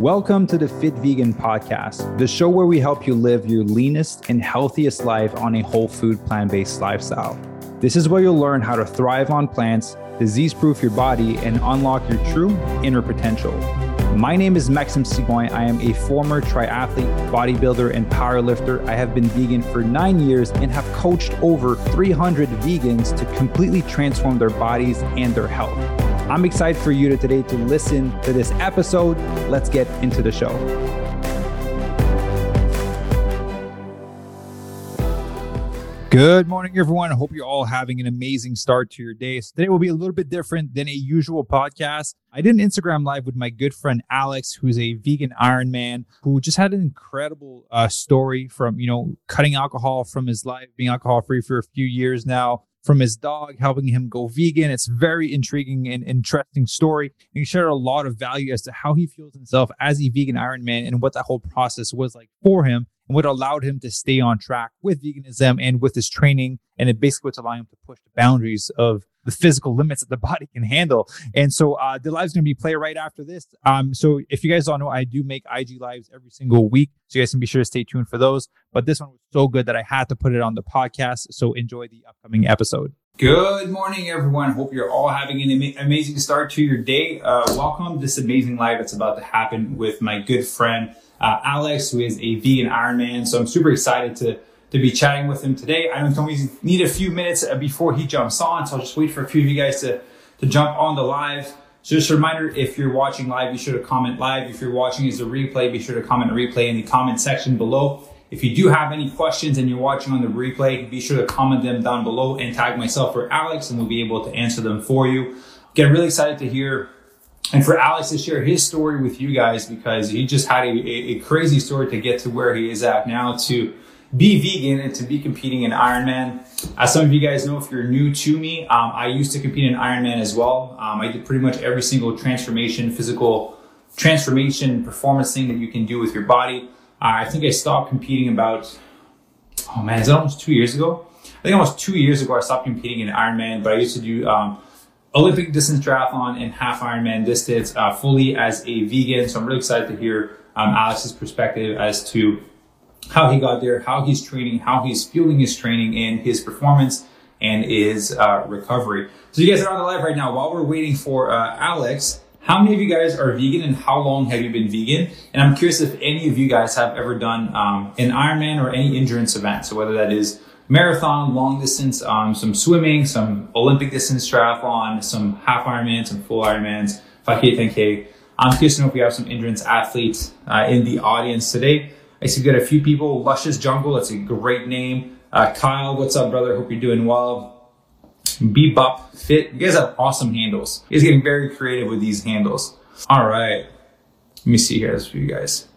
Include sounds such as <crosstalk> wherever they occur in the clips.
Welcome to the Fit Vegan Podcast, the show where we help you live your leanest and healthiest life on a whole food, plant based lifestyle. This is where you'll learn how to thrive on plants, disease proof your body, and unlock your true inner potential. My name is Maxime Sigouin. I am a former triathlete, bodybuilder, and powerlifter. I have been vegan for nine years and have coached over 300 vegans to completely transform their bodies and their health. I'm excited for you to today to listen to this episode. Let's get into the show. Good morning, everyone. I hope you're all having an amazing start to your day. So today will be a little bit different than a usual podcast. I did an Instagram live with my good friend Alex, who's a vegan Ironman, who just had an incredible uh, story from you know cutting alcohol from his life, being alcohol free for a few years now, from his dog, helping him go vegan. It's very intriguing and interesting story. And he shared a lot of value as to how he feels himself as a vegan Ironman and what that whole process was like for him and what allowed him to stay on track with veganism and with his training. And it basically what's allowing him to push the boundaries of the physical limits that the <laughs> body can handle. And so uh, the live's going to be played right after this. Um, so if you guys don't know, I do make IG lives every single week. So you guys can be sure to stay tuned for those. But this one was so good that I had to put it on the podcast. So enjoy the upcoming episode. Good morning, everyone. Hope you're all having an ama- amazing start to your day. Uh, welcome to this amazing live that's about to happen with my good friend, uh, Alex, who is a vegan Ironman. So I'm super excited to to be chatting with him today. I know we need a few minutes uh, before he jumps on, so I'll just wait for a few of you guys to to jump on the live. So just a reminder, if you're watching live, be sure to comment live. If you're watching as a replay, be sure to comment a replay in the comment section below. If you do have any questions and you're watching on the replay, be sure to comment them down below and tag myself or Alex and we'll be able to answer them for you. Get really excited to hear and for Alex to share his story with you guys because he just had a, a, crazy story to get to where he is at now to be vegan and to be competing in Ironman. As some of you guys know, if you're new to me, um, I used to compete in Ironman as well. Um, I did pretty much every single transformation, physical transformation, performance thing that you can do with your body. Uh, I think I stopped competing about, oh man, is that almost two years ago? I think almost two years ago I stopped competing in Ironman, but I used to do um, Olympic distance triathlon and half Ironman distance uh, fully as a vegan. So I'm really excited to hear um, Alex's perspective as to how he got there, how he's training, how he's fueling his training and his performance and his uh, recovery. So you guys are on the live right now. While we're waiting for uh, Alex, how many of you guys are vegan and how long have you been vegan? And I'm curious if any of you guys have ever done um, an Ironman or any endurance event. So whether that is marathon, long distance, um, some swimming, some Olympic distance triathlon, some half Ironman, some full Ironmans, 5K, 10K. I'm curious to know if we have some endurance athletes uh, in the audience today. I see we got a few people. Luscious Jungle, that's a great name. Uh, Kyle, what's up, brother? Hope you're doing well. Bebop Fit. You guys have awesome handles. Guys getting very creative with these handles. All right. Let me see here for you guys.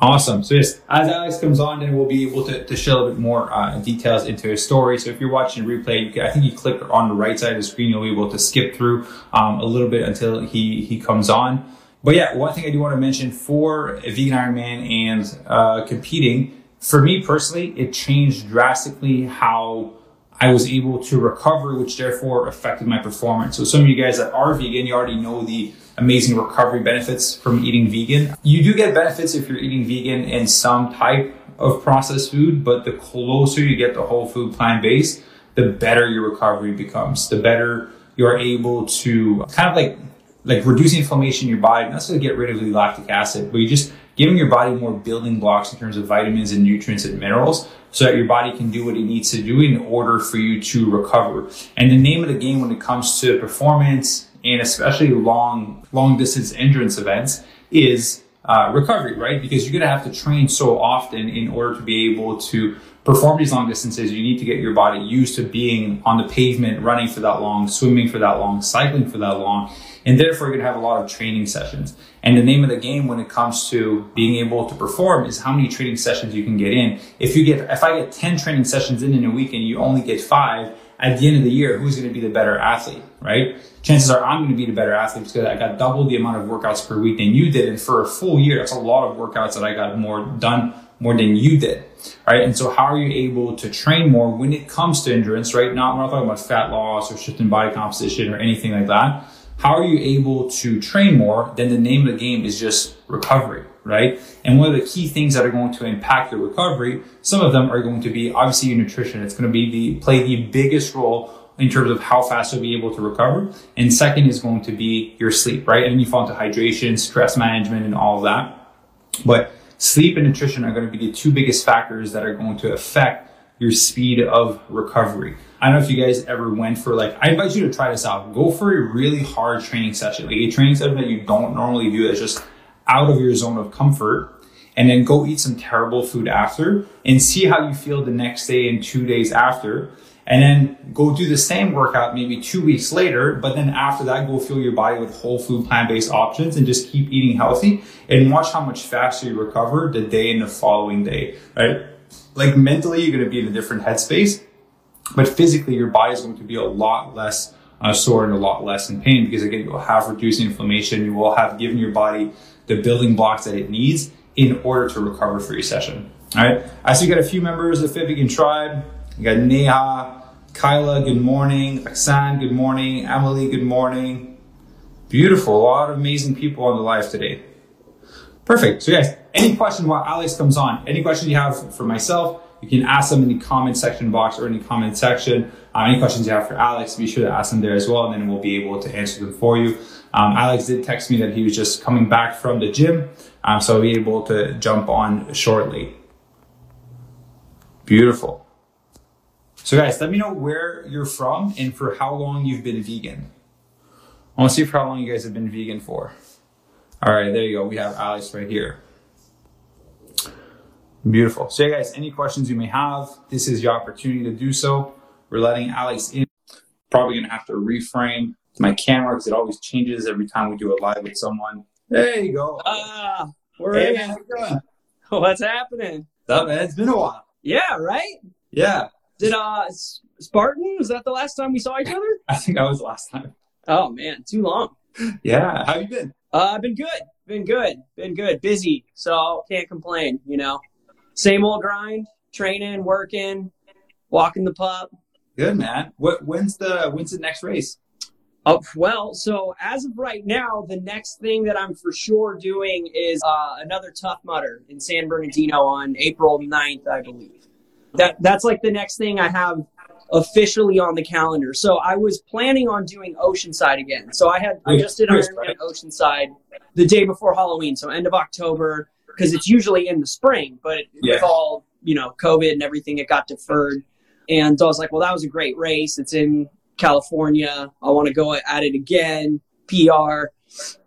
Awesome. So yes, as Alex comes on, then we'll be able to, to show a little bit more uh, details into his story. So if you're watching replay, can, I think you click on the right side of the screen, you'll be able to skip through um, a little bit until he he comes on. But yeah, one thing I do want to mention for vegan Ironman and uh, competing, for me personally, it changed drastically how I was able to recover, which therefore affected my performance. So some of you guys that are vegan, you already know the amazing recovery benefits from eating vegan. You do get benefits if you're eating vegan in some type of processed food, but the closer you get to whole food plant based, the better your recovery becomes. The better you're able to kind of like like reduce inflammation in your body, not to get rid of the lactic acid, but you just giving your body more building blocks in terms of vitamins and nutrients and minerals so that your body can do what it needs to do in order for you to recover. And the name of the game when it comes to performance and especially long, long distance endurance events is uh, recovery, right? Because you're going to have to train so often in order to be able to perform these long distances. You need to get your body used to being on the pavement, running for that long, swimming for that long, cycling for that long. And therefore, you're going to have a lot of training sessions. And the name of the game when it comes to being able to perform is how many training sessions you can get in. If you get, if I get 10 training sessions in in a week and you only get five, at the end of the year, who's going to be the better athlete, right? Chances are I'm going to be the better athlete because I got double the amount of workouts per week than you did. And for a full year, that's a lot of workouts that I got more done more than you did, right? And so how are you able to train more when it comes to endurance, right? Not, we're not talking about fat loss or shifting body composition or anything like that how are you able to train more? Then the name of the game is just recovery, right? And one of the key things that are going to impact your recovery, some of them are going to be obviously your nutrition. It's going to be the play the biggest role in terms of how fast you'll be able to recover. And second is going to be your sleep, right? And you fall into hydration, stress management, and all of that. But sleep and nutrition are going to be the two biggest factors that are going to affect your speed of recovery. I don't know if you guys ever went for like, I invite you to try this out. Go for a really hard training session, like a training session that you don't normally do that's just out of your zone of comfort. And then go eat some terrible food after and see how you feel the next day and two days after and then go do the same workout maybe two weeks later. But then after that, go fuel your body with whole food plant based options and just keep eating healthy and watch how much faster you recover the day and the following day, right? Like mentally, you're going to be in a different headspace, but physically, your body is going to be a lot less uh, sore and a lot less in pain because again, you'll have reduced inflammation. You will have given your body the building blocks that it needs in order to recover for your session. All right. I see you got a few members of the Fit Vegan Tribe. You got Neha, Kyla, good morning. Aksan, good morning. Emily, good morning. Beautiful. A lot of amazing people on the live today. Perfect. So guys, any question while Alex comes on, any questions you have for myself, you can ask them in the comment section box or in the comment section. Uh, any questions you have for Alex, be sure to ask them there as well, and then we'll be able to answer them for you. Um, Alex did text me that he was just coming back from the gym, um, so I'll be able to jump on shortly. Beautiful. So guys, let me know where you're from and for how long you've been vegan. I want to see for how long you guys have been vegan for. All right, there you go. We have Alex right here. Beautiful. So yeah, guys, any questions you may have, this is your opportunity to do so. We're letting Alex in. Probably gonna have to reframe my camera because it always changes every time we do a live with someone. There you go. Ah, uh, we're hey, in. Man, <laughs> What's happening? What's up, man? It's been a while. Yeah, right? Yeah. Did uh Spartan? Was that the last time we saw each other? <laughs> I think that was the last time. Oh man, too long. Yeah. How you been? Uh, I've been good. Been good. Been good. Busy. So can't complain. You know, same old grind. Training, working, walking the pup. Good man. What? When's the When's the next race? Oh well, so as of right now, the next thing that I'm for sure doing is uh, another Tough Mudder in San Bernardino on April 9th, I believe that that's like the next thing I have officially on the calendar. So I was planning on doing Oceanside again. So I had I just did Ironman Oceanside the day before Halloween, so end of October, because it's usually in the spring, but yeah. with all you know COVID and everything, it got deferred. And so I was like, well, that was a great race. It's in California. I want to go at it again. PR.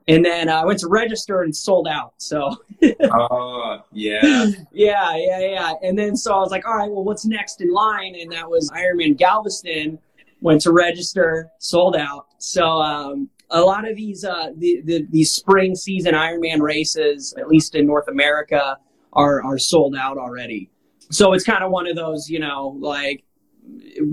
And then uh, I went to register and sold out. So. Oh <laughs> uh, yeah. Yeah, yeah, yeah. And then so I was like, all right, well, what's next in line? And that was Ironman Galveston. Went to register, sold out. So um, a lot of these uh, the, the, these spring season Ironman races, at least in North America, are are sold out already. So it's kind of one of those, you know, like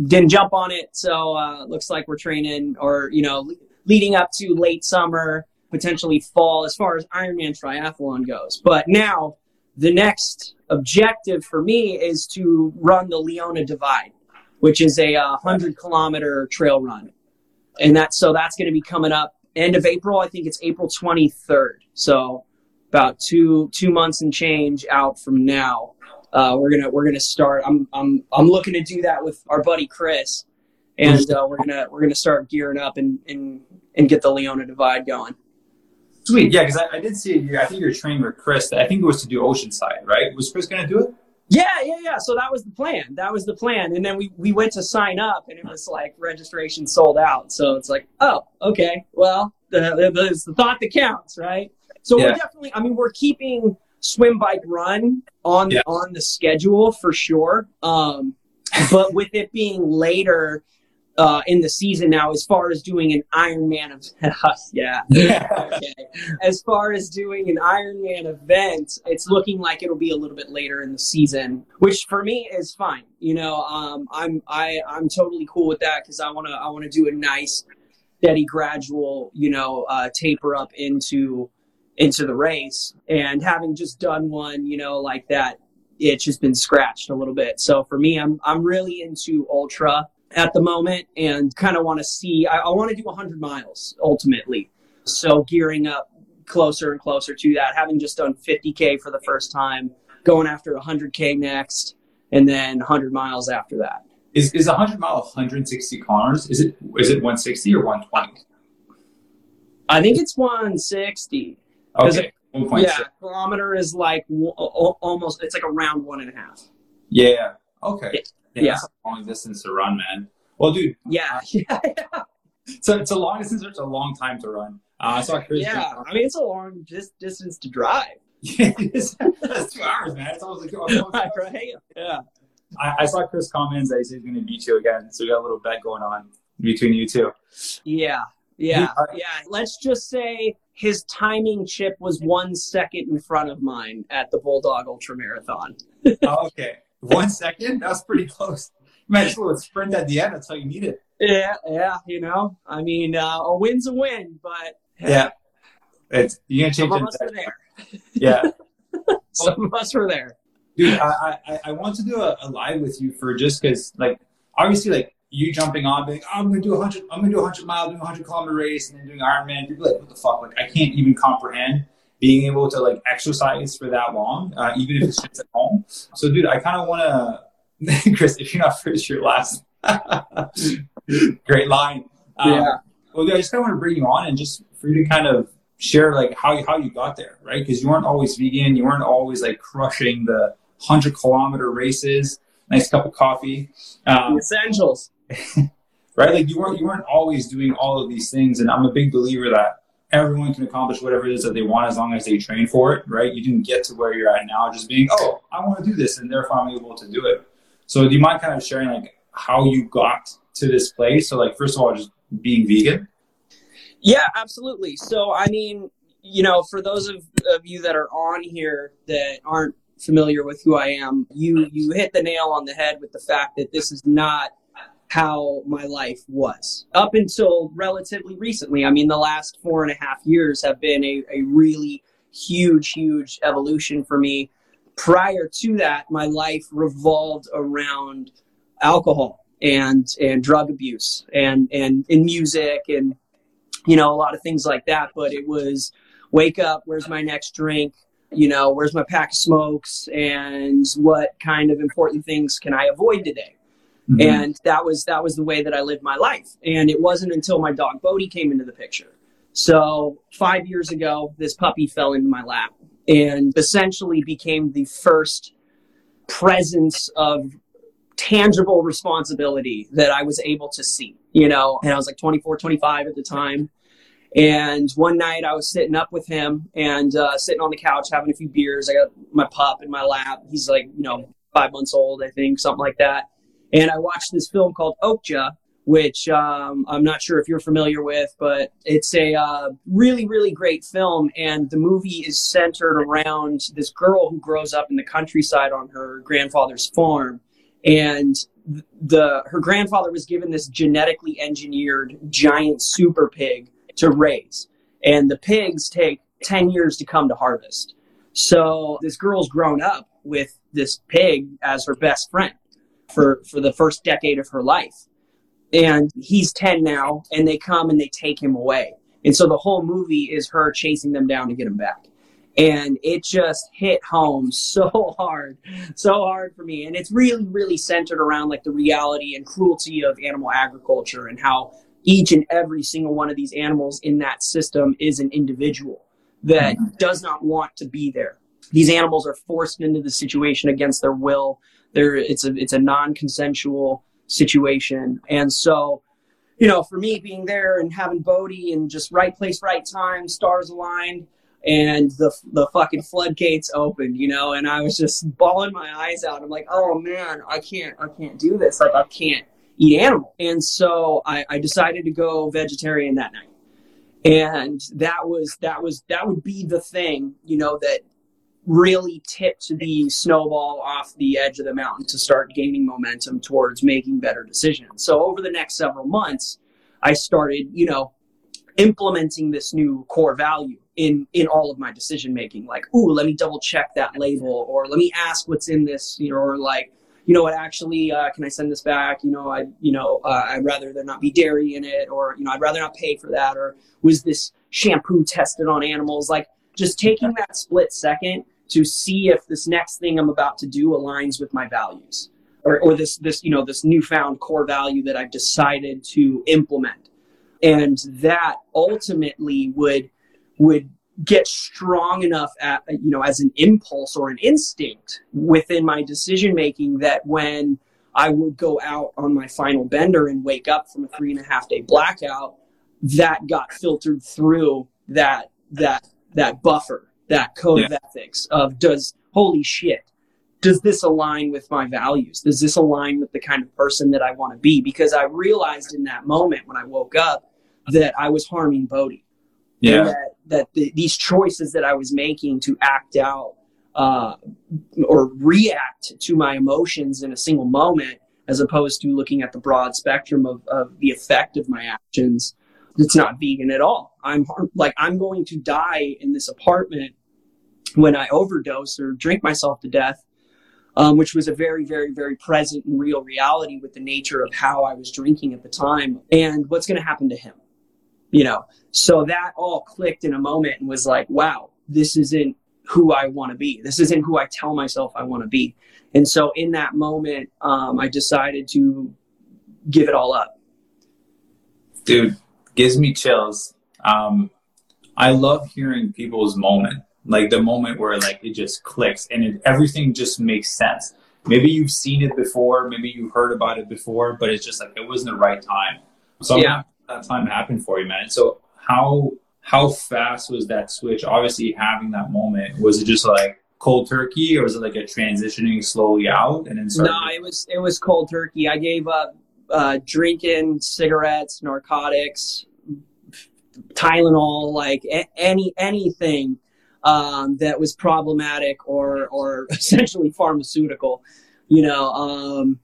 didn't jump on it. So uh, looks like we're training, or you know, leading up to late summer potentially fall as far as Ironman triathlon goes. But now the next objective for me is to run the Leona Divide, which is a uh, 100 kilometer trail run. And that so that's going to be coming up end of April. I think it's April 23rd. So about two two months and change out from now. Uh, we're gonna we're gonna start. I'm I'm I'm looking to do that with our buddy Chris, and uh, we're gonna we're gonna start gearing up and and and get the Leona Divide going. Sweet, yeah, because I, I, did see. I think you're training with Chris. I think it was to do Oceanside, right? Was Chris to do it? Yeah, yeah, yeah. So that was the plan. That was the plan. And then we, we went to sign up, and it was like registration sold out. So it's like, oh, okay. Well, the, the, it's the thought that counts, right? So yeah. we're definitely. I mean, we're keeping swim, bike, run on yeah. on the schedule for sure. Um, but with it being later uh, in the season now as far as doing an Ironman of <laughs> yeah. okay. As far as doing an Ironman event, it's looking like it'll be a little bit later in the season, which for me is fine. You know, um, I'm I I'm totally cool with that because I wanna I wanna do a nice, steady, gradual you know uh, taper up into into the race and having just done one you know like that it's just been scratched a little bit so for me i'm i'm really into ultra at the moment and kind of want to see, I, I want to do 100 miles ultimately. So gearing up closer and closer to that, having just done 50K for the first time, going after 100K next, and then 100 miles after that. Is is 100 mile 160 kilometers? Is it is it 160 or 120? I think it's 160. Okay, 1.6. Yeah, kilometer is like almost, it's like around one and a half. Yeah. Okay. Yeah. A long distance to run, man. Well, dude, Yeah, <laughs> yeah, yeah. so it's a long distance. It's a long time to run. Uh, I saw Chris. Yeah, I mean, it's a long dis- distance to drive. <laughs> Yeah, it's, that's two hours, man. It's almost like almost- right? Yeah. I, I saw Chris comments that he said he's going to beat you again. So we got a little bet going on between you two. Yeah. Yeah. Uh, Yeah. Let's just say his timing chip was one second in front of mine at the Bulldog Ultra Marathon. <laughs> Oh, okay. One second? That was pretty close. You might as well sprint at the end. That's how you need it. Yeah. Yeah. You know, I mean, uh, a win's a win, but Yeah. It's, you're some change of us it. were there. Yeah. <laughs> Some of us were there. dude I, I i want to do a, a live with you for just because like obviously like you jumping on being oh, i'm gonna do a 100 i'm gonna do a 100 mile doing a 100 kilometer race and then doing ironman are like what the fuck like i can't even comprehend being able to like exercise for that long uh, even if it's just at home so dude i kind of want to <laughs> chris if you're not first you're last <laughs> great line um, Yeah. well dude, i just kind of want to bring you on and just for you to kind of share like how you, how you got there, right? Because you weren't always vegan, you weren't always like crushing the hundred kilometer races, nice cup of coffee, um, essentials. <laughs> right? Like you weren't you weren't always doing all of these things, and I'm a big believer that everyone can accomplish whatever it is that they want as long as they train for it, right? You didn't get to where you're at now just being, oh, I want to do this, and therefore I'm able to do it. So do you mind kind of sharing like how you got to this place? So like first of all, just being vegan. Yeah, absolutely. So, I mean, you know, for those of, of you that are on here that aren't familiar with who I am, you you hit the nail on the head with the fact that this is not how my life was up until relatively recently. I mean, the last four and a half years have been a, a really huge, huge evolution for me. Prior to that, my life revolved around alcohol and and drug abuse and and in music and you know, a lot of things like that. But it was wake up, where's my next drink? You know, where's my pack of smokes? And what kind of important things can I avoid today? Mm-hmm. And that was that was the way that I lived my life. And it wasn't until my dog Bodie came into the picture. So five years ago, this puppy fell into my lap and essentially became the first presence of tangible responsibility that I was able to see, you know, and I was like 24, 25 at the time. And one night I was sitting up with him and uh, sitting on the couch having a few beers. I got my pup in my lap. He's like, you know, five months old, I think, something like that. And I watched this film called Okja, which um, I'm not sure if you're familiar with, but it's a uh, really, really great film. And the movie is centered around this girl who grows up in the countryside on her grandfather's farm. And the her grandfather was given this genetically engineered giant super pig to raise. And the pigs take 10 years to come to harvest. So this girl's grown up with this pig as her best friend for for the first decade of her life. And he's 10 now and they come and they take him away. And so the whole movie is her chasing them down to get him back. And it just hit home <laughs> so hard so hard for me. And it's really really centered around like the reality and cruelty of animal agriculture and how each and every single one of these animals in that system is an individual that mm-hmm. does not want to be there. These animals are forced into the situation against their will there it's a it's a non-consensual situation and so you know for me being there and having bodie and just right place right time stars aligned and the the fucking floodgates opened, you know, and I was just bawling my eyes out. I'm like, oh man, I can't, I can't do this. Like, I can't eat animal. And so I, I decided to go vegetarian that night, and that was that was that would be the thing, you know, that really tipped the snowball off the edge of the mountain to start gaining momentum towards making better decisions. So over the next several months, I started, you know, implementing this new core value in in all of my decision making like ooh let me double check that label or let me ask what's in this you know or like you know what, actually, uh, can I send this back? You know, I, you know, uh, I'd rather there not be dairy in it, or you know, I'd rather not pay for that, or was this shampoo tested on animals? Like just taking that split second to see if this next thing I'm about to do aligns with my values, or, or this this you know this newfound core value that I've decided to implement, and that ultimately would would get strong enough at you know as an impulse or an instinct within my decision making that when I would go out on my final bender and wake up from a three and a half day blackout, that got filtered through that that that buffer, that code yeah. of ethics of does holy shit, does this align with my values? Does this align with the kind of person that I want to be? Because I realized in that moment when I woke up that I was harming Bodhi yeah. that, that the, these choices that I was making to act out uh, or react to my emotions in a single moment, as opposed to looking at the broad spectrum of, of the effect of my actions, it's not vegan at all. I'm like I'm going to die in this apartment when I overdose or drink myself to death. Um, which was a very, very, very present and real reality with the nature of how I was drinking at the time and what's going to happen to him you know? So that all clicked in a moment and was like wow this isn't who i want to be. This isn't who i tell myself i want to be. And so in that moment um, i decided to give it all up. Dude gives me chills um, i love hearing people's moment like the moment where like it just clicks and it, everything just makes sense maybe you've seen it before maybe you've heard about it before but it's just like it wasn't the right time so yeah that time happened for you, man. So how how fast was that switch? Obviously, having that moment was it just like cold turkey, or was it like a transitioning slowly out and then? Started- no, it was it was cold turkey. I gave up uh, drinking, cigarettes, narcotics, Tylenol, like a- any anything um, that was problematic or or <laughs> essentially pharmaceutical. You know, um,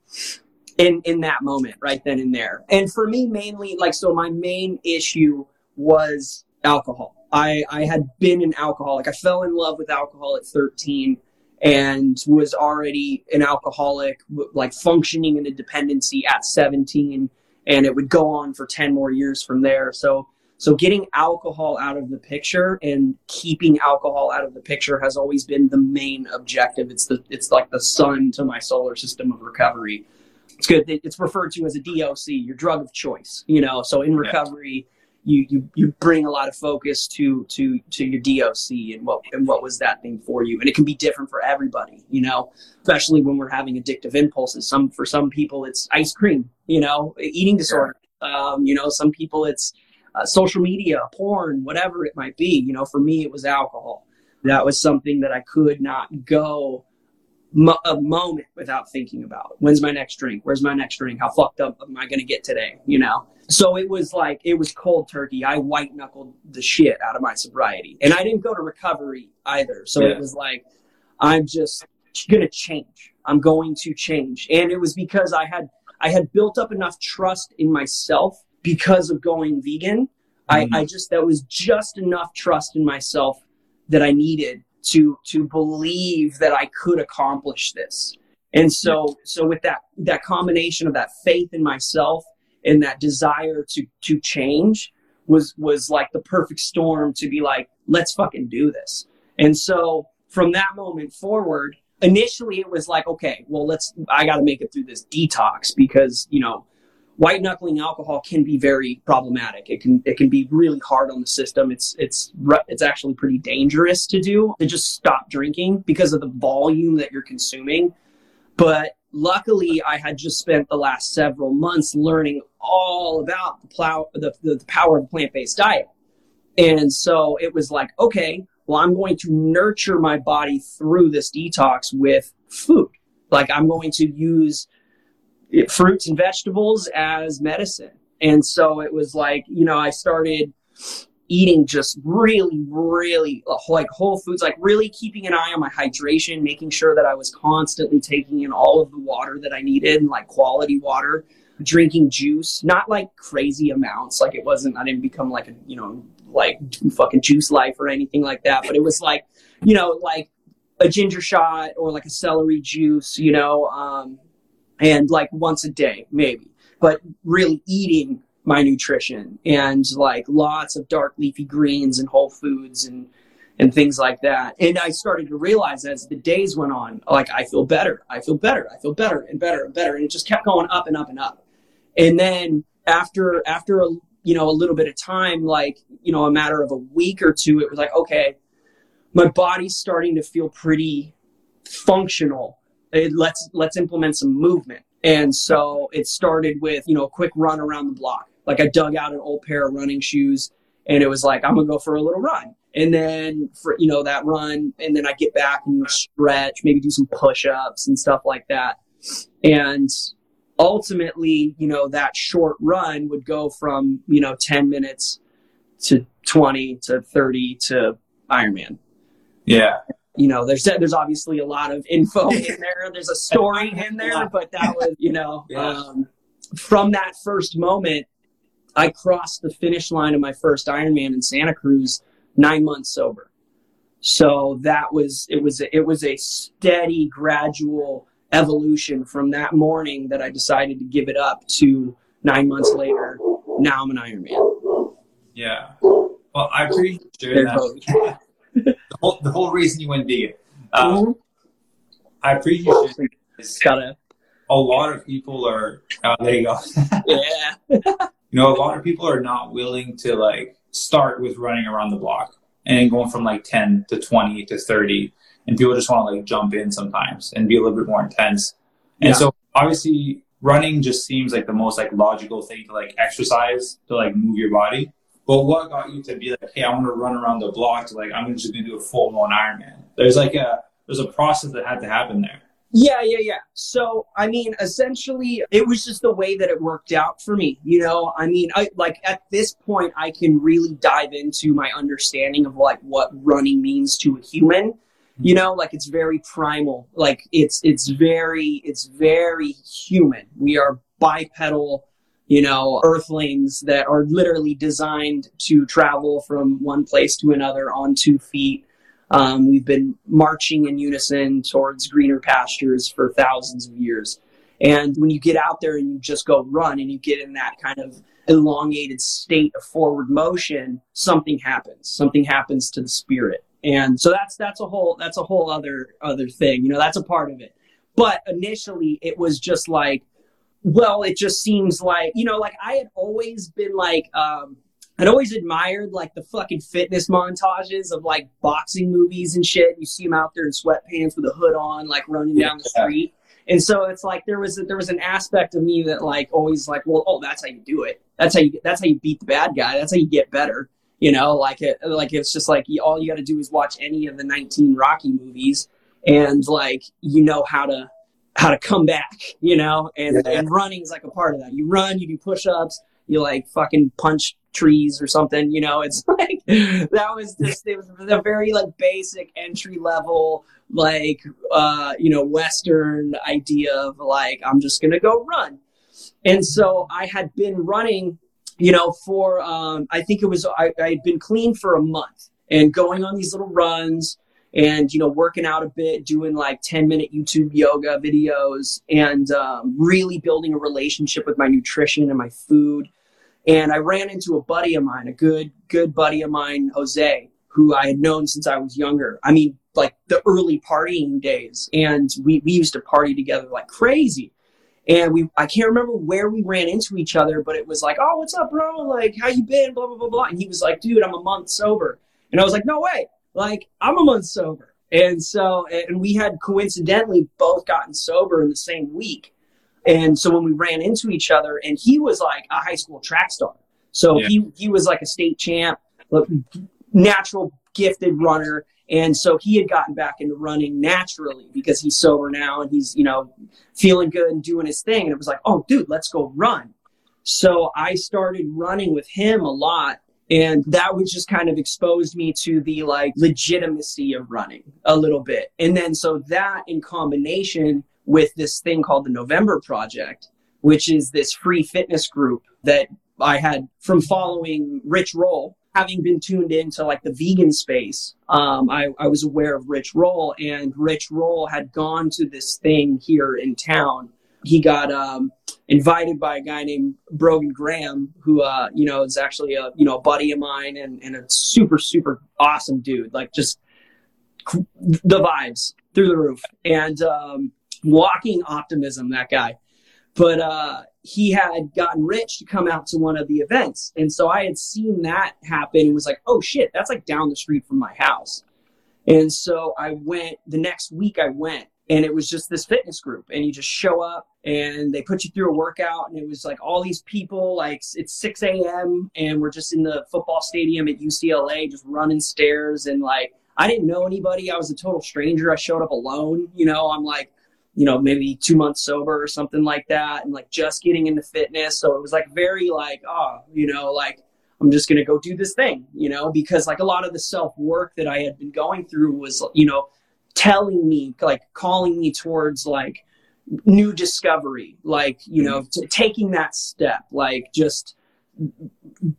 in in that moment right then and there. And for me mainly like so my main issue was alcohol. I i had been an alcoholic. I fell in love with alcohol at 13 and was already an alcoholic like functioning in a dependency at 17 and it would go on for 10 more years from there. So so getting alcohol out of the picture and keeping alcohol out of the picture has always been the main objective it's the it's like the sun to my solar system of recovery it's good. It's referred to as a DOC, your drug of choice. You know, so in recovery, yeah. you, you you bring a lot of focus to to to your DOC and what and what was that thing for you, and it can be different for everybody. You know, especially when we're having addictive impulses. Some for some people it's ice cream. You know, eating disorder. Um, you know, some people it's uh, social media, porn, whatever it might be. You know, for me it was alcohol. That was something that I could not go mo- a moment without thinking about. When's my next drink? Where's my next drink? How fucked up am i going to get today? You know? So it was like it was cold turkey. I white knuckled the shit out of my sobriety. And i didn't go to recovery either. So yeah. it was like i'm just going to change. I'm going to change. And it was because i had i had built up enough trust in myself because of going vegan mm-hmm. I, I just that was just enough trust in myself that i needed to to believe that I could accomplish this. And so so with that that combination of that faith in myself and that desire to to change was was like the perfect storm to be like let's fucking do this. And so from that moment forward initially it was like okay well let's I got to make it through this detox because you know white knuckling alcohol can be very problematic. It can it can be really hard on the system. It's it's it's actually pretty dangerous to do to just stop drinking because of the volume that you're consuming. But luckily, I had just spent the last several months learning all about the plow the, the, the power of plant based diet, and so it was like okay. Well, I'm going to nurture my body through this detox with food. Like I'm going to use fruits and vegetables as medicine. And so it was like, you know, I started eating just really, really like whole foods, like really keeping an eye on my hydration, making sure that I was constantly taking in all of the water that I needed and like quality water, drinking juice, not like crazy amounts. Like it wasn't, I didn't become like a, you know, like fucking juice life or anything like that. But it was like, you know, like a ginger shot or like a celery juice, you know, um, and like once a day, maybe, but really eating my nutrition and like lots of dark leafy greens and whole foods and and things like that. And I started to realize as the days went on, like I feel better, I feel better, I feel better and better and better, and it just kept going up and up and up. And then after after a you know a little bit of time, like you know a matter of a week or two, it was like okay, my body's starting to feel pretty functional. It, let's let's implement some movement. And so it started with you know a quick run around the block. Like I dug out an old pair of running shoes, and it was like I'm gonna go for a little run and then for you know that run and then i get back and you know stretch maybe do some push-ups and stuff like that and ultimately you know that short run would go from you know 10 minutes to 20 to 30 to ironman yeah you know there's there's obviously a lot of info in <laughs> there there's a story <laughs> in there but that was you know <laughs> yeah. um, from that first moment i crossed the finish line of my first ironman in santa cruz nine months sober. So that was it was it was a steady, gradual evolution from that morning that I decided to give it up to nine months later. Now I'm an Ironman. Yeah. Well, I appreciate that. The, whole, the whole reason you went vegan. Um, mm-hmm. I appreciate it. Gotta. A lot of people are. Oh, there you go. <laughs> yeah. you know, a lot of people are not willing to like start with running around the block and going from like 10 to 20 to 30 and people just want to like jump in sometimes and be a little bit more intense and yeah. so obviously running just seems like the most like logical thing to like exercise to like move your body but what got you to be like hey i want to run around the block to like i'm just gonna do a full blown ironman there's like a there's a process that had to happen there yeah, yeah, yeah. So, I mean, essentially, it was just the way that it worked out for me. You know, I mean, I like at this point, I can really dive into my understanding of like what running means to a human. Mm-hmm. You know, like it's very primal. Like it's it's very it's very human. We are bipedal, you know, earthlings that are literally designed to travel from one place to another on two feet um, we've been marching in unison towards greener pastures for thousands of years. And when you get out there and you just go run and you get in that kind of elongated state of forward motion, something happens. Something happens to the spirit. And so that's that's a whole that's a whole other other thing. You know, that's a part of it. But initially it was just like, well, it just seems like, you know, like I had always been like um I'd always admired like the fucking fitness montages of like boxing movies and shit. You see them out there in sweatpants with a hood on, like running down the street. And so it's like there was a, there was an aspect of me that like always like, well, oh, that's how you do it. That's how you that's how you beat the bad guy. That's how you get better. You know, like it like it's just like all you got to do is watch any of the 19 Rocky movies, and like you know how to how to come back. You know, and yeah. and running is like a part of that. You run, you do push ups, you like fucking punch trees or something. You know, it's <laughs> like that was just it was a very like basic entry level like uh you know western idea of like I'm just gonna go run. And so I had been running, you know, for um I think it was I, I had been clean for a month and going on these little runs and you know working out a bit doing like 10 minute youtube yoga videos and um, really building a relationship with my nutrition and my food and I ran into a buddy of mine, a good, good buddy of mine, Jose, who I had known since I was younger. I mean, like the early partying days. And we, we used to party together like crazy. And we, I can't remember where we ran into each other, but it was like, oh, what's up, bro? Like, how you been? Blah, blah, blah, blah. And he was like, dude, I'm a month sober. And I was like, no way. Like, I'm a month sober. And so, and we had coincidentally both gotten sober in the same week. And so when we ran into each other, and he was like a high school track star. So yeah. he, he was like a state champ, natural gifted runner. And so he had gotten back into running naturally because he's sober now and he's, you know, feeling good and doing his thing. And it was like, oh, dude, let's go run. So I started running with him a lot. And that was just kind of exposed me to the like legitimacy of running a little bit. And then so that in combination with this thing called the November Project, which is this free fitness group that I had from following Rich Roll. Having been tuned into like the vegan space, um, I, I was aware of Rich Roll, and Rich Roll had gone to this thing here in town he got um, invited by a guy named Brogan Graham, who uh, you know is actually a you know a buddy of mine and, and a super super awesome dude. Like just the vibes through the roof and um, walking optimism. That guy, but uh, he had gotten rich to come out to one of the events, and so I had seen that happen and was like, oh shit, that's like down the street from my house. And so I went the next week. I went and it was just this fitness group and you just show up and they put you through a workout and it was like all these people like it's 6 a.m and we're just in the football stadium at ucla just running stairs and like i didn't know anybody. I was a total stranger. I showed up alone you know? I'm like you know maybe two months sober or something like that and like just getting into fitness. So it was like very like oh you know like i'm just gonna go do this thing you know? Because like a lot of the self work that i had been going through was you know telling me like calling me towards like new discovery like you know t- taking that step like just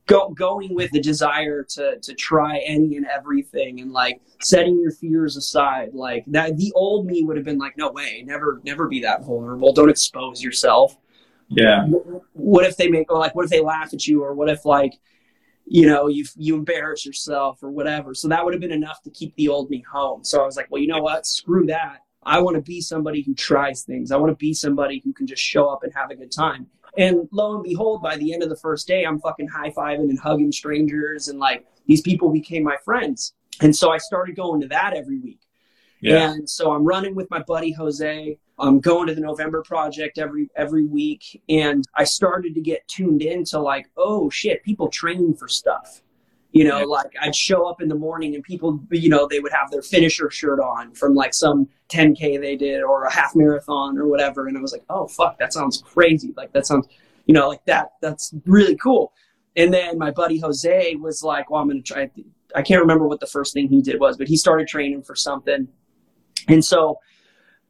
go, going with the desire to to try any and everything and like setting your fears aside like that the old me would have been like no way never never be that vulnerable. Don't expose yourself. Yeah. What if they make or like what if they laugh at you or what if like you know, you you embarrass yourself or whatever. So that would have been enough to keep the old me home. So I was like, well, you know what? Screw that. I want to be somebody who tries things. I want to be somebody who can just show up and have a good time. And lo and behold, by the end of the first day, I'm fucking high fiving and hugging strangers, and like these people became my friends. And so I started going to that every week. Yeah. And so I'm running with my buddy Jose. I'm going to the November project every every week, and I started to get tuned into like, oh shit, people train for stuff. You know, yeah. like I'd show up in the morning and people, you know, they would have their finisher shirt on from like some 10K they did or a half marathon or whatever. And I was like, oh, fuck, that sounds crazy. Like, that sounds, you know, like that, that's really cool. And then my buddy Jose was like, well, I'm going to try. I can't remember what the first thing he did was, but he started training for something. And so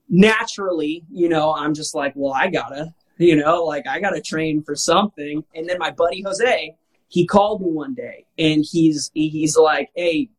naturally, you know, I'm just like, well, I gotta, you know, like I gotta train for something. And then my buddy Jose, he called me one day and he's he's like, hey,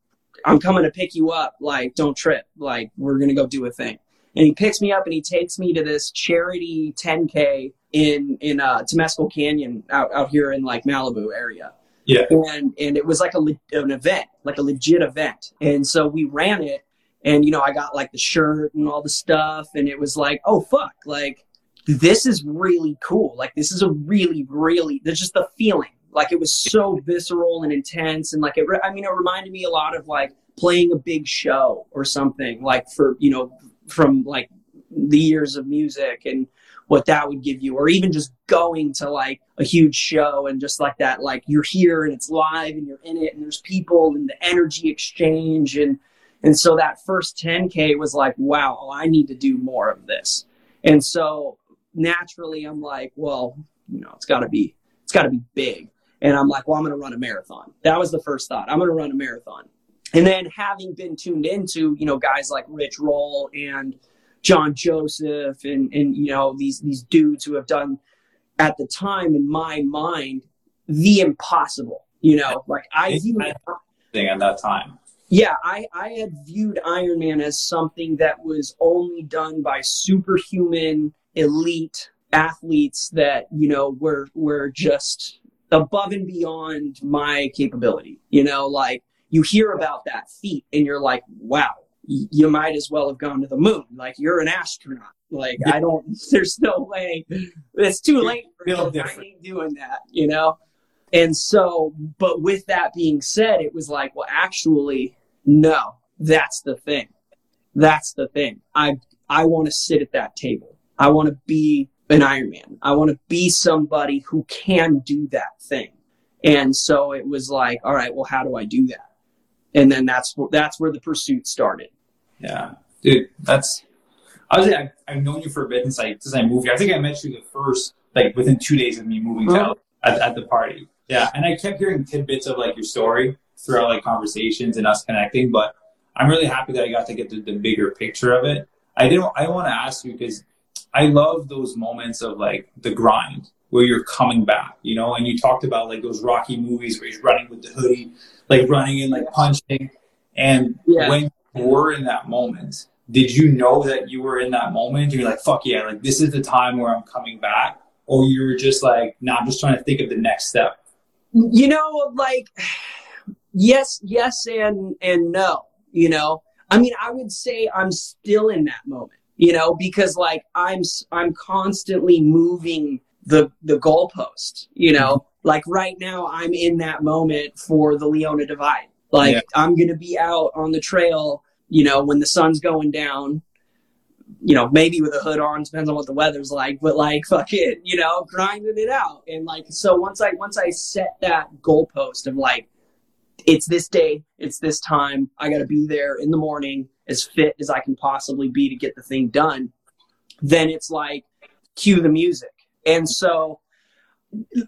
I'm coming to pick you up. Like, don't trip. Like, we're gonna go do a thing. And he picks me up and he takes me to this charity 10k in in uh, Temescal Canyon out out here in like Malibu area. Yeah. And and it was like a an event, like a legit event. And so we ran it and you know i got like the shirt and all the stuff and it was like oh fuck like this is really cool. Like this is a really really there's just the feeling. Like it was so visceral and intense and like it i mean it reminded me a lot of like playing a big show or something like for you know from like the years of music and what that would give you or even just going to like a huge show and just like that like you're here and it's live and you're in it and there's people and the energy exchange and and so that first 10K was like, wow, oh, I need to do more of this. And so naturally I'm like, well, you know, it's gotta be, it's gotta be big. And I'm like, well, I'm gonna run a marathon. That was the first thought. I'm gonna run a marathon. And then having been tuned into, you know, guys like Rich Roll and John Joseph and, and you know, these these dudes who have done at the time in my mind the impossible. You know, like I thing at that time yeah, I, I had viewed Ironman as something that was only done by superhuman elite athletes that, you know, were were just above and beyond my capability. You know, like you hear about that feat and you're like, wow, you might as well have gone to the moon. Like you're an astronaut. Like I don't <laughs> there's no way it's too late for me. I ain't doing that, you know? And so, but with that being said, it was like, well, actually, no, that's the thing. That's the thing. I I want to sit at that table. I want to be an Ironman. I want to be somebody who can do that thing. And so it was like, all right, well, how do I do that? And then that's that's where the pursuit started. Yeah, dude, that's. I was I, I've known you for a bit since I since I moved here. I think I met you the first like within two days of me moving uh-huh. at, at the party. Yeah, and I kept hearing tidbits of like your story, throughout like conversations and us connecting. But I'm really happy that I got to get the, the bigger picture of it. I didn't. I want to ask you because I love those moments of like the grind where you're coming back, you know. And you talked about like those Rocky movies where he's running with the hoodie, like running and like punching. And yeah. when you were in that moment, did you know that you were in that moment? You're like, fuck yeah, like this is the time where I'm coming back, or you're just like, nah, I'm just trying to think of the next step. You know, like yes, yes, and and no. You know, I mean, I would say I'm still in that moment. You know, because like I'm I'm constantly moving the the goalpost. You know, like right now I'm in that moment for the Leona Divide. Like yeah. I'm gonna be out on the trail. You know, when the sun's going down, you know, maybe with a hood on, depends on what the weather's like, but like fucking, you know, grinding it out. And like, so once I, once I set that goalpost of like, it's this day, it's this time, I got to be there in the morning as fit as I can possibly be to get the thing done. Then it's like, cue the music. And so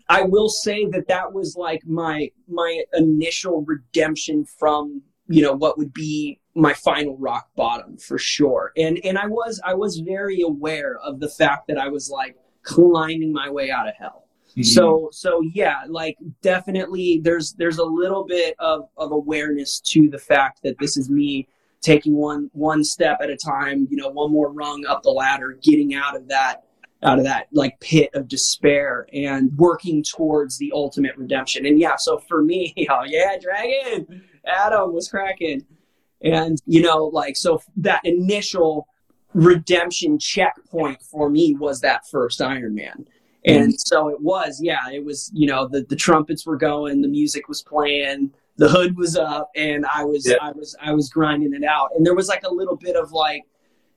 I will say that that was like my, my initial redemption from, you know, what would be my final rock bottom for sure. And and I was I was very aware of the fact that I was like climbing my way out of hell. Mm-hmm. So so yeah, like definitely there's there's a little bit of of awareness to the fact that this is me taking one one step at a time, you know, one more rung up the ladder, getting out of that out of that like pit of despair and working towards the ultimate redemption. And yeah, so for me, <laughs> oh yeah, Dragon, Adam was cracking. And, you know, like, so that initial redemption checkpoint for me was that first Ironman. And so it was, yeah, it was, you know, the, the trumpets were going, the music was playing, the hood was up, and I was, yeah. I was, I was grinding it out. And there was like a little bit of like,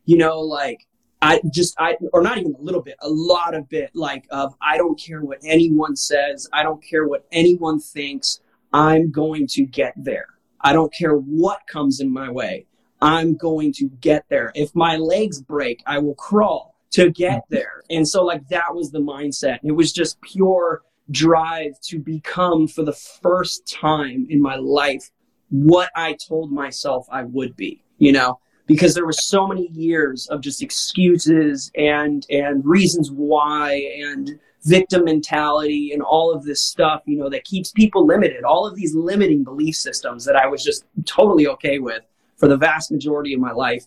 you know, like, I just, I, or not even a little bit, a lot of bit like of, I don't care what anyone says. I don't care what anyone thinks. I'm going to get there. I don't care what comes in my way. I'm going to get there. If my legs break, I will crawl to get there. And so, like, that was the mindset. It was just pure drive to become, for the first time in my life, what I told myself I would be, you know? Because there were so many years of just excuses and and reasons why and victim mentality and all of this stuff, you know, that keeps people limited. All of these limiting belief systems that I was just totally okay with for the vast majority of my life.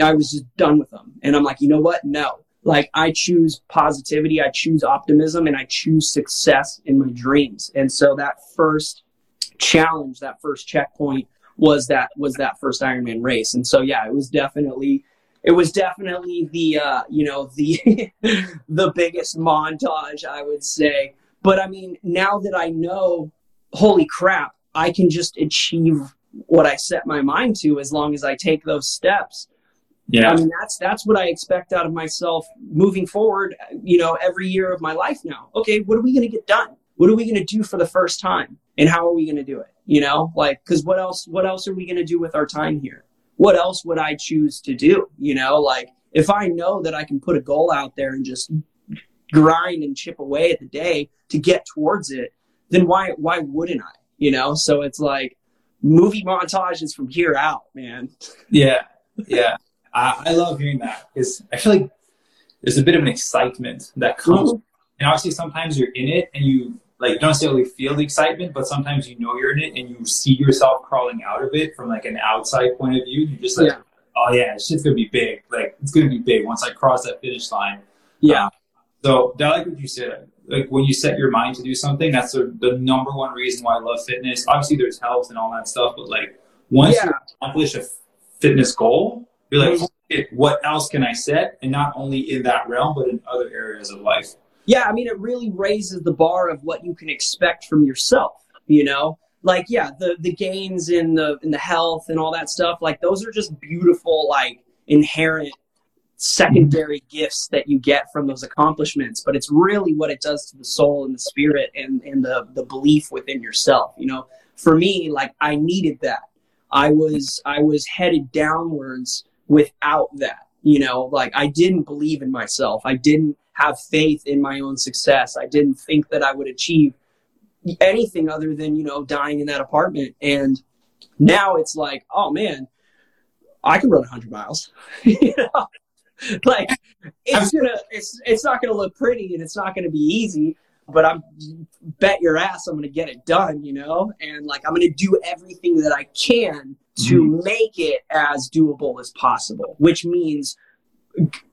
I was just done with them. And I'm like, you know what? No. Like I choose positivity, I choose optimism, and I choose success in my dreams. And so that first challenge, that first checkpoint was that was that first Ironman race. And so yeah, it was definitely it was definitely the uh, you know the <laughs> the biggest montage I would say. But I mean, now that I know, holy crap, I can just achieve what I set my mind to as long as I take those steps. Yeah. I mean, that's that's what I expect out of myself moving forward. You know, every year of my life now. Okay, what are we going to get done? What are we going to do for the first time? And how are we going to do it? You know, like because what else? What else are we going to do with our time here? what else would I choose to do? You know, like if I know that I can put a goal out there and just grind and chip away at the day to get towards it, then why why wouldn't I? You know, so it's like movie montages from here out, man. Yeah, yeah, I, I love hearing that because I feel like there's a bit of an excitement that comes, mm-hmm. and obviously sometimes you're in it and you like don't necessarily feel the excitement, but sometimes you know you're in it and you see yourself crawling out of it from like an outside point of view. You're just like, yeah. oh yeah, shit's gonna be big. Like it's gonna be big once I cross that finish line. Yeah. Um, so I like what you said. Like when you set your mind to do something, that's the, the number one reason why I love fitness. Obviously, there's health and all that stuff, but like once yeah. you accomplish a fitness goal, you're like, mm-hmm. what else can I set? And not only in that realm, but in other areas of life yeah, I mean, it really raises the bar of what you can expect from yourself. You know, like yeah, the the gains in the in the health and all that stuff, like those are just beautiful, like inherent secondary gifts that you get from those accomplishments but it's really what it does to the soul and the spirit and and the the belief within yourself you know for me like i needed that i was i was headed downwards without that you know like i didn't believe in myself i didn't have faith in my own success. I didn't think that I would achieve anything other than, you know, dying in that apartment. And now it's like, oh man, I can run 100 miles. <laughs> you know? Like it's gonna, it's it's not gonna look pretty and it's not gonna be easy, but I'm bet your ass I'm going to get it done, you know? And like I'm going to do everything that I can to mm-hmm. make it as doable as possible, which means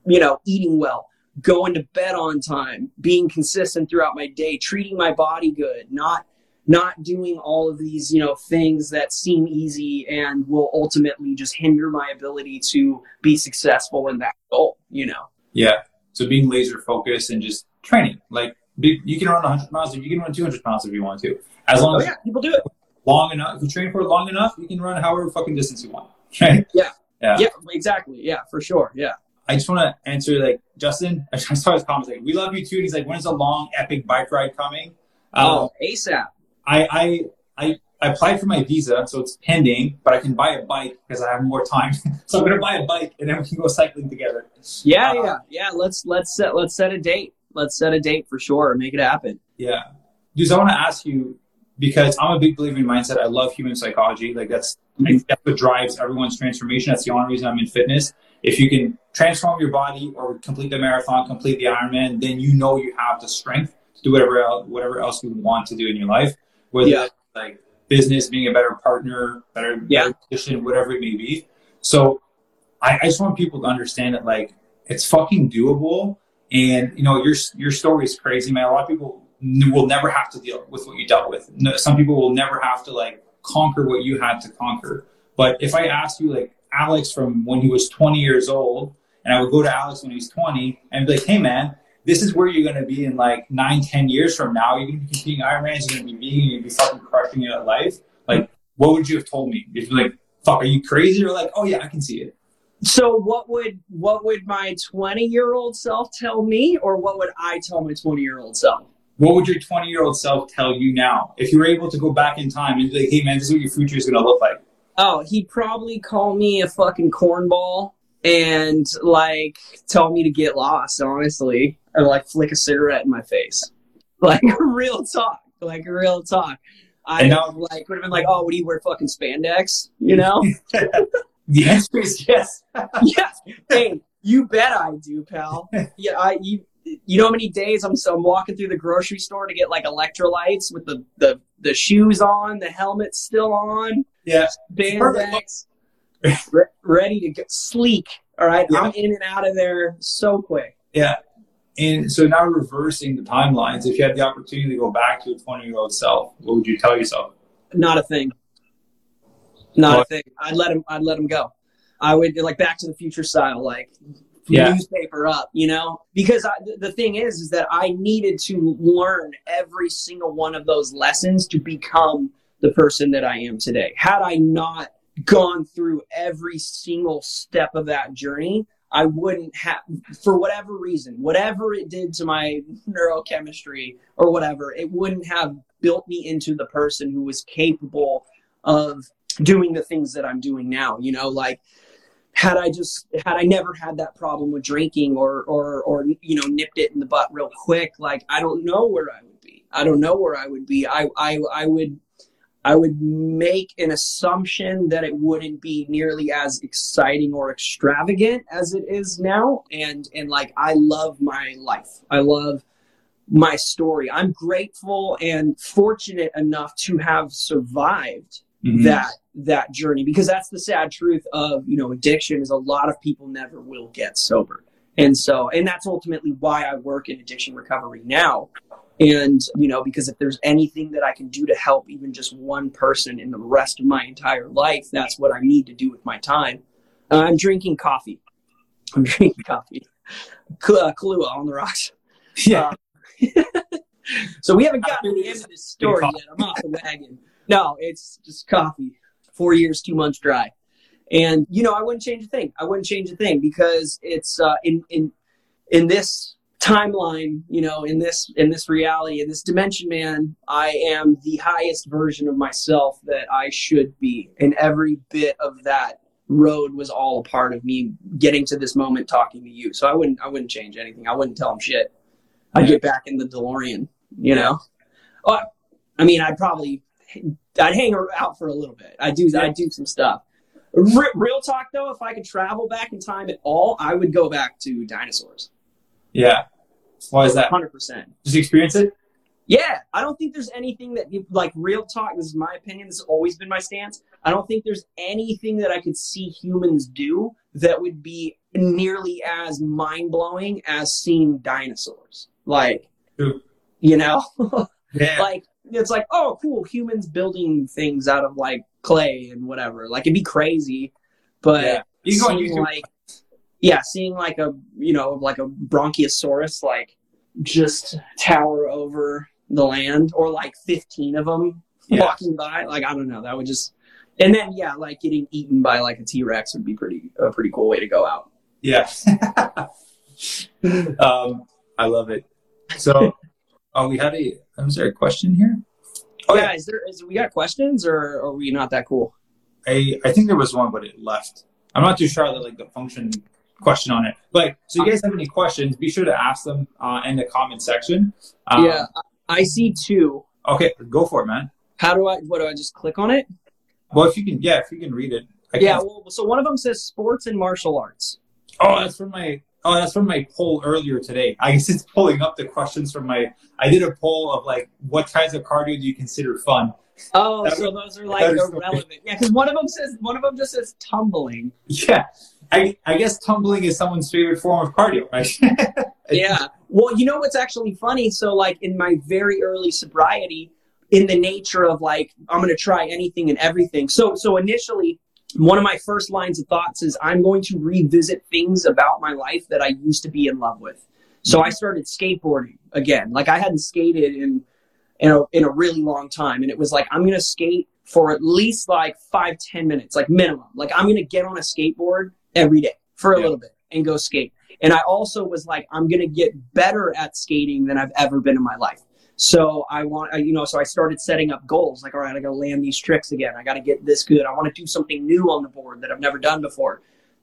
you know, eating well, going to bed on time, being consistent throughout my day, treating my body good, not not doing all of these, you know, things that seem easy and will ultimately just hinder my ability to be successful in that goal, you know. Yeah. So being laser focused and just training. Like you can run 100 miles, and you can run 200 miles if you want to. As long oh, as yeah, people do it long enough. If you train for it long enough, you can run however fucking distance you want. Right? <laughs> Yeah. Yeah. Yeah. Exactly. Yeah. For sure. Yeah. I just want to answer like Justin. <laughs> I saw his comments like, "We love you too." And he's like, "When's a long epic bike ride coming?" Oh, um, ASAP. I, I I I applied for my visa, so it's pending, but I can buy a bike because I have more time. <laughs> so I'm gonna buy a bike and then we can go cycling together. Yeah, uh, yeah, yeah. Let's let's set let's set a date. Let's set a date for sure. Make it happen. Yeah, dude. I want to ask you because I'm a big believer in mindset. I love human psychology. Like that's mm-hmm. that's what drives everyone's transformation. That's the only reason I'm in fitness. If you can transform your body or complete the marathon, complete the Ironman, then you know you have the strength to do whatever else, whatever else you want to do in your life. Whether yeah. like business, being a better partner, better, yeah. better position, whatever it may be. So I, I just want people to understand that like it's fucking doable. And you know your your story is crazy, man. A lot of people will never have to deal with what you dealt with. Some people will never have to like conquer what you had to conquer. But if I ask you like Alex from when he was 20 years old, and I would go to Alex when he's 20 and be like, hey man, this is where you're going to be in like nine, 10 years from now. You're going to be competing Ironmans, you're going to be being, you're going to be fucking crushing it at life. Like, what would you have told me? If you're like, fuck, are you crazy? Or like, oh yeah, I can see it. So what would what would my 20 year old self tell me, or what would I tell my 20 year old self? What would your 20 year old self tell you now if you were able to go back in time and be like, hey man, this is what your future is going to look like? Oh, he'd probably call me a fucking cornball and like tell me to get lost, honestly, or like flick a cigarette in my face. <laughs> Like real talk, like real talk. I now, like would have been like, oh, do you wear fucking spandex? You know? <laughs> the <laughs> answer is yes. yes. Hey, you bet I do, pal. <laughs> Yeah, I you you know how many days I'm so I'm walking through the grocery store to get like electrolytes with the the the shoes on, the helmet still on, yeah, re- ready to get sleek. All right, yeah. I'm in and out of there so quick. Yeah, and so now reversing the timelines. If you had the opportunity to go back to a 20 year old self, what would you tell yourself? Not a thing. Not what? a thing. I'd let him. I'd let him go. I would like Back to the Future style, like yeah. newspaper up, you know? Because I, the thing is, is that I needed to learn every single one of those lessons to become the person that I am today. Had I not gone through every single step of that journey, I wouldn't have, for whatever reason, whatever it did to my neurochemistry or whatever, it wouldn't have built me into the person who was capable of doing the things that I'm doing now. You know, like had I just had I never had that problem with drinking or or or you know nipped it in the butt real quick, like I don't know where I would be. I don't know where I would be. I I I would I would make an assumption that it wouldn't be nearly as exciting or extravagant as it is now. And and like I love my life. I love my story. I'm grateful and fortunate enough to have survived mm-hmm. that that journey because that's the sad truth of you know addiction is a lot of people never will get sober. And so and that's ultimately why i work in addiction recovery now. And you know because if there's anything that i can do to help even just one person in the rest of my entire life that's what i need to do with my time. Uh, i'm drinking coffee. I'm <laughs> drinking coffee. Uh, Kahlua on the rocks. Yeah. Uh, <laughs> so we haven't gotten to the end of this story yet. I'm off the wagon no it's just coffee four years, two months dry. And you know, I wouldn't change a thing. I wouldn't change a thing because it's uh, in in in this timeline, you know, in this in this reality, in this dimension, man, I am the highest version of myself that I should be, and every bit of that road was all a part of me getting to this moment talking to you. So I wouldn't I wouldn't change anything. I wouldn't tell him shit. I'd get back in the DeLorean, you know. Oh, I mean, I'd probably I'd hang out for a little bit. I do I do some stuff. real talk though, if I could travel back in time at all, I would go back to dinosaurs. Yeah. Why is that? Hundred percent. Just experience it. Yeah, I don't think there's anything that you like real talk. This is my opinion. This has always been my stance. I don't think there's anything that I could see humans do that would be nearly as mind blowing as seeing dinosaurs. Like, True. you know, <laughs> Yeah. like it's like oh cool humans building things out of like clay and whatever. Like it'd be crazy, but Yeah. You go on YouTube. like yeah, seeing like a you know like a bronchiosaurus like just tower over the land or like 15 of them Yeah. walking by like i don't know that would just and then yeah like getting eaten by like a t-rex would be pretty a pretty cool way to go out Yeah. <laughs> um, I love it. So, <laughs> oh, we had a. Was there a question here? Oh yeah yeah, is there is we got questions or are we not that cool I I think there was one, but it left. I'm not too sure the like the function question on it. But so you guys have any questions? Be sure to ask them uh, in the comment section. Um, yeah i see two Okay, go for it, man. how do i what do i just click on it Well, if you can, yeah, if you can read it. I yeah well so one of them says sports and martial arts Oh, that's from my. Oh, that's from my poll earlier today. <laughs> I guess it's pulling up the questions from my. I did a poll of like, what kinds of cardio do you consider fun? oh That so those are like that is so irrelevant yeah because one of them says one of them just says tumbling Yeah, I I guess tumbling is someone's favorite form of cardio, right? <laughs> yeah. Well, you know what's actually funny? So, like in my very early sobriety, in the nature of like I'm going to try anything and everything. So, so initially, one of my first lines of thoughts is I'm going to revisit things about my life that I used to be in love with. So I started skateboarding again. Like I hadn't skated in in a, in a really long time, and it was like I'm going to skate for at least like five ten minutes, like minimum. Like I'm going to get on a skateboard every day for a Yeah. little bit and go skate. And I also was like, I'm going to get better at skating than I've ever been in my life. So I want, you know, so I started setting up goals like, all right, I got to land these tricks again. I got to get this good. I want to do something new on the board that I've never done before.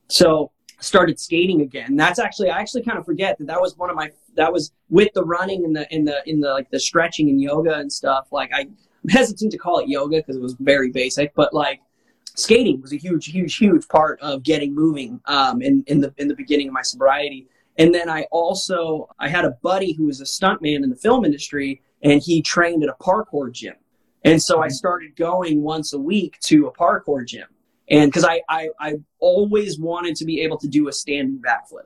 So started skating again. That's actually, I actually kind of forget that that was one of my, that was with the running and the, in the, in the, like the stretching and yoga and stuff. Like I, I'm hesitant to call it yoga because it was very basic, but like skating was a huge, huge, huge part of getting moving um, in, in the in the beginning of my sobriety. And then I also I had a buddy who was a stuntman in the film industry, and he trained at a parkour gym. And so I started going once a week to a parkour gym, and because I, I I always wanted to be able to do a standing backflip.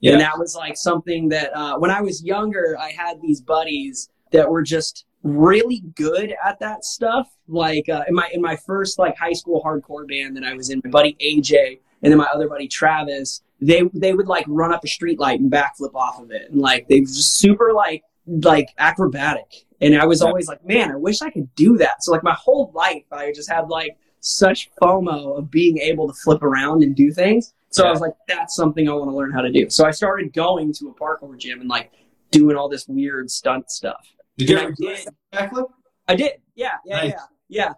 Yeah. And that was like something that uh, when I was younger, I had these buddies that were just really good at that stuff. Like uh, in my in my first like high school hardcore band that I was in, my buddy AJ and then my other buddy Travis, they they would like run up a street light and backflip off of it, and like they were just super like like acrobatic. And I was Yeah. always like, man, I wish I could do that. So like my whole life, I just had like such FOMO of being able to flip around and do things. So I was like, that's something I want to learn how to do. So I started going to a parkour gym and like doing all this weird stunt stuff. Did you And ever did. backflip? I did. Yeah, yeah, Nice. yeah,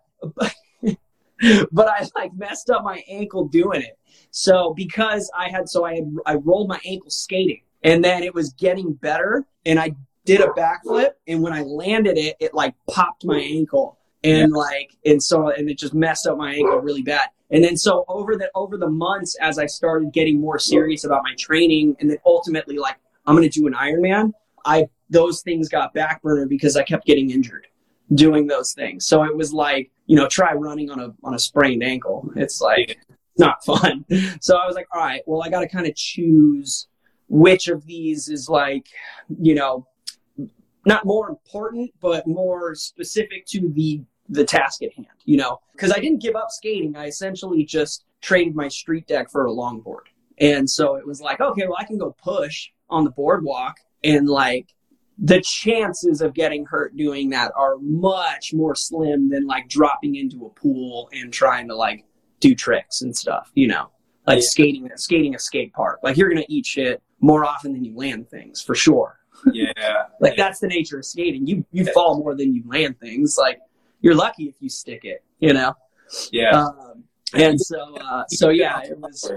yeah. <laughs> but I like messed up my ankle doing it. So because I had, so I had, I rolled my ankle skating, and then it was getting better, and I did a backflip, and when I landed it, it like popped my ankle, and like, and so, and it just messed up my ankle really bad. And then so over the over the months, as I started getting more serious about my training, and then ultimately like I'm to do an Ironman, I those things got backburner because I kept getting injured doing those things. So it was like, you know, try running on a on a sprained ankle. It's like not fun. <laughs> So I was like, all right, well, I got to kind of choose which of these is like, you know, not more important, but more specific to the the task at hand. You know, because I didn't give up skating. I essentially just traded my street deck for a longboard. And so it was like, okay, well, I can go push on the boardwalk and like the chances of getting hurt doing that are much more slim than like dropping into a pool and trying to like do tricks and stuff, you know, like Yeah. skating, skating a skate park. Like you're going to eat shit more often than you land things for sure. Yeah. <laughs> Like that's the nature of skating. You, you fall more than you land things. Like you're lucky if you stick it, you know? Yeah. Um, and so, uh, so yeah, it was,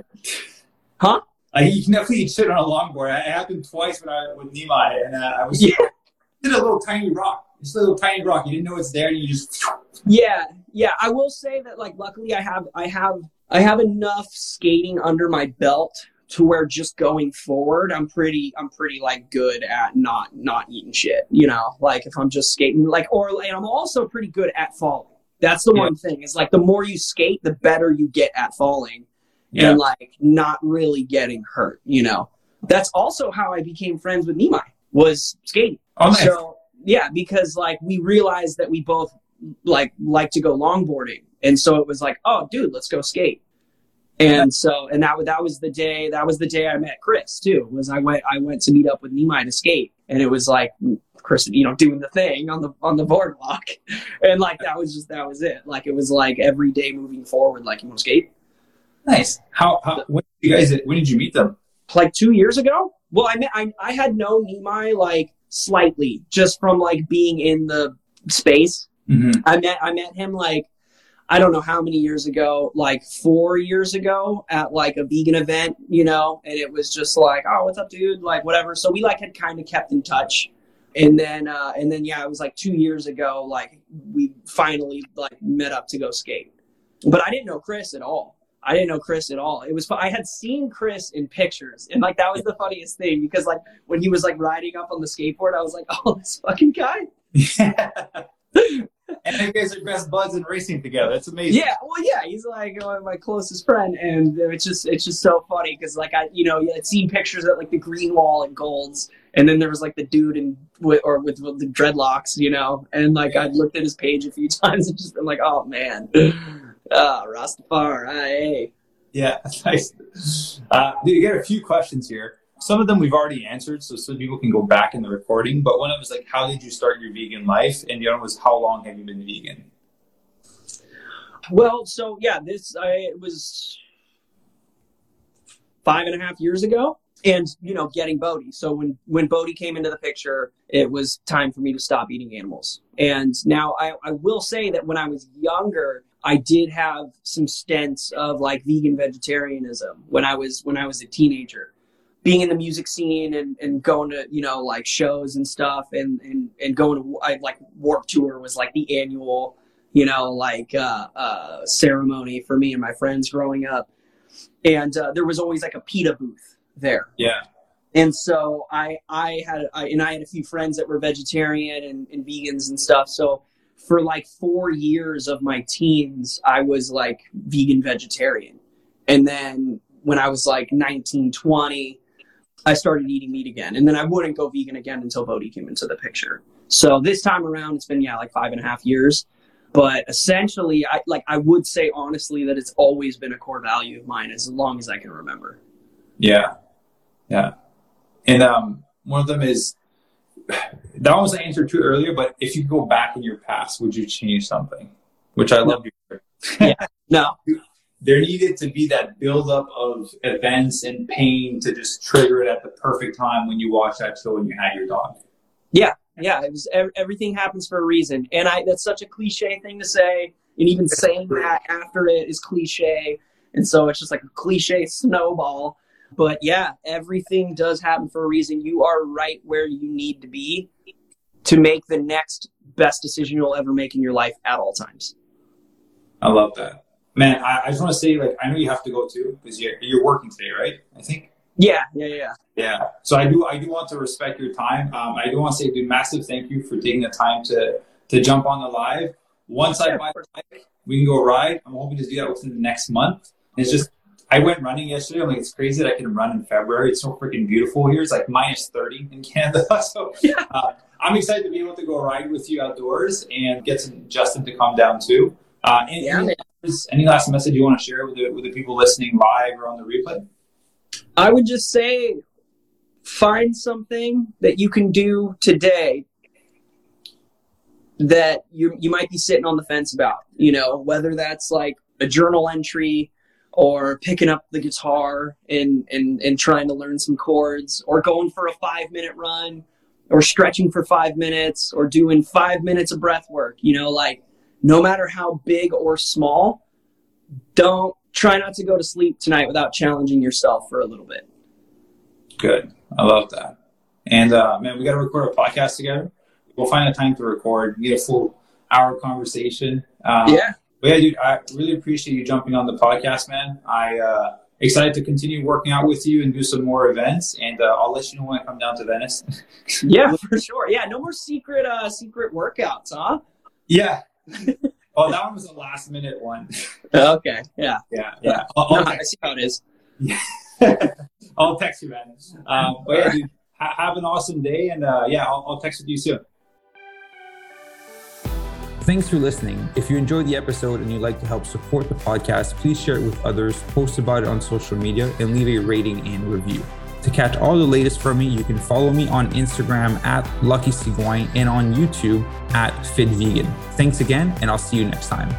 <laughs> huh? Like, you can definitely shit on a longboard. It happened twice when I with Nimai, and uh, I was Yeah. <laughs> did a little tiny rock. Just a little tiny rock. You didn't know it's there, and you just Yeah, yeah. I will say that like luckily I have I have I have enough skating under my belt to where just going forward, I'm pretty, I'm pretty like good at not, not eating shit, you know, like if I'm just skating, like, or, and I'm also pretty good at falling. That's the yeah. one thing is like the more you skate, the better you get at falling yeah. and like not really getting hurt, you know. That's also how I became friends with Nimai was skating. Oh, nice. So yeah, because like we realized that we both like like to go longboarding, and so it was like, oh, dude, let's go skate. And so, and that that was the day that was the day I met Chris too. Was I went I went to meet up with Nimai to skate, and it was like Chris, you know, doing the thing on the on the boardwalk, <laughs> and like that was just that was it. Like it was like every day moving forward. Like you want to skate? Nice. How, how when did you guys when did you meet them? Like two years ago. Well, I met I I had known Nimai like slightly just from like being in the space. Mm-hmm. I met I met him like I don't know how many years ago, like four years ago at like a vegan event, you know, and it was just like, oh, what's up, dude? Like whatever. So we like had kind of kept in touch. And then uh and then yeah, it was like two years ago, like we finally like met up to go skate. But I didn't know Chris at all. I didn't know Chris at all. It was I had seen Chris in pictures, and like that was the funniest thing because like when he was like riding up on the skateboard, I was like, oh, this fucking guy. Yeah. <laughs> <laughs> and you guys are best buds in racing together. It's amazing. Yeah, well, yeah, he's like my closest friend, and it's just it's just so funny because like I you know you had seen pictures at like the green wall and golds, and then there was like the dude in with or with, with the dreadlocks, you know, and like I'd looked at his page a few <laughs> times and just been like, oh man. <laughs> Ah, Rastafari. Yeah, <laughs> nice. Uh, you get a few questions here. Some of them we've already answered, so some people can go back in the recording. But one of them was like, "How did you start your vegan life?" And the other was, "How long have you been vegan?" Well, so yeah, this I it was five and a half years ago, and you know, getting Bodhi. So when when Bodhi came into the picture, it was time for me to stop eating animals. And now I, I will say that when I was younger, I did have some stints of like vegan vegetarianism when I was when I was a teenager. Being in the music scene and, and going to, you know, like shows and stuff and, and, and going to I, like Warped Tour was like the annual, you know, like uh, uh, ceremony for me and my friends growing up. And uh, there was always like a PETA booth there. Yeah. And so I I had I, and I had a few friends that were vegetarian and, and vegans and stuff. So for like four years of my teens, I was like vegan vegetarian. And then when I was like 19, 20, I started eating meat again. And then I wouldn't go vegan again until Bodhi came into the picture. So this time around, it's been, yeah, like five and a half years. But essentially, I like I would say honestly that it's always been a core value of mine as long as I can remember. Yeah. Yeah. And um, one of them is <sighs> that was the answer to earlier, but if you go back in your past, would you change something? Which I love. No. yeah. No. <laughs> There needed to be that buildup of events and pain to just trigger it at the perfect time when you watch that show and you had your dog. Yeah, yeah. It was everything happens for a reason, and I that's such a cliche thing to say, and even saying that after it is cliche, and so it's just like a cliche snowball. But yeah, everything does happen for a reason. You are right where you need to be to make the next best decision you'll ever make in your life at all times. I love that. Man, I, I just want to say, like, I know you have to go too because you're, you're working today, right? I think. Yeah, yeah, yeah. Yeah. So I do, I do want to respect your time. Um, I do want to say a massive thank you for taking the time to to jump on the live. Once I buy the bike, we can go ride. I'm hoping to do that within the next month. And it's just I went running yesterday. I'm like, it's crazy that I can run in February. It's so freaking beautiful here. It's like minus 30 in Canada. <laughs> So yeah. uh, I'm excited to be able to go ride with you outdoors and get some Justin to come down too. Uh, any, yeah, any, any, last message you want to share with the, with the people listening live or on the replay? I would just say find something that you can do today that you you might be sitting on the fence about. You know, whether that's like a journal entry or picking up the guitar and, and, and trying to learn some chords or going for a five minute run or stretching for five minutes or doing five minutes of breath work. You know, like no matter how big or small, don't try not to go to sleep tonight without challenging yourself for a little bit. Good. I love that. And uh, man, we got to record a podcast together. We'll find a time to record, get a full hour conversation. Uh, yeah but yeah, dude, I really appreciate you jumping on the podcast, man. I uh, excited to continue working out with you and do some more events. And uh, I'll let you know when I come down to Venice. <laughs> yeah, for sure. Yeah, no more secret uh, secret workouts, huh? Yeah. <laughs> oh, that one was a last minute one. okay. Yeah. Yeah. Yeah. I'll, I'll no, I see how it is. Yeah. <laughs> I'll text you, man. Um, but yeah, dude, ha- have an awesome day, and uh, yeah, I'll, I'll text you soon. Thanks for listening. If you enjoyed the episode and you'd like to help support the podcast, please share it with others, post about it on social media, and leave a rating and review. To catch all the latest from me, you can follow me on Instagram at Lucky Sigouin and on YouTube at Fit Vegan. Thanks again, and I'll see you next time.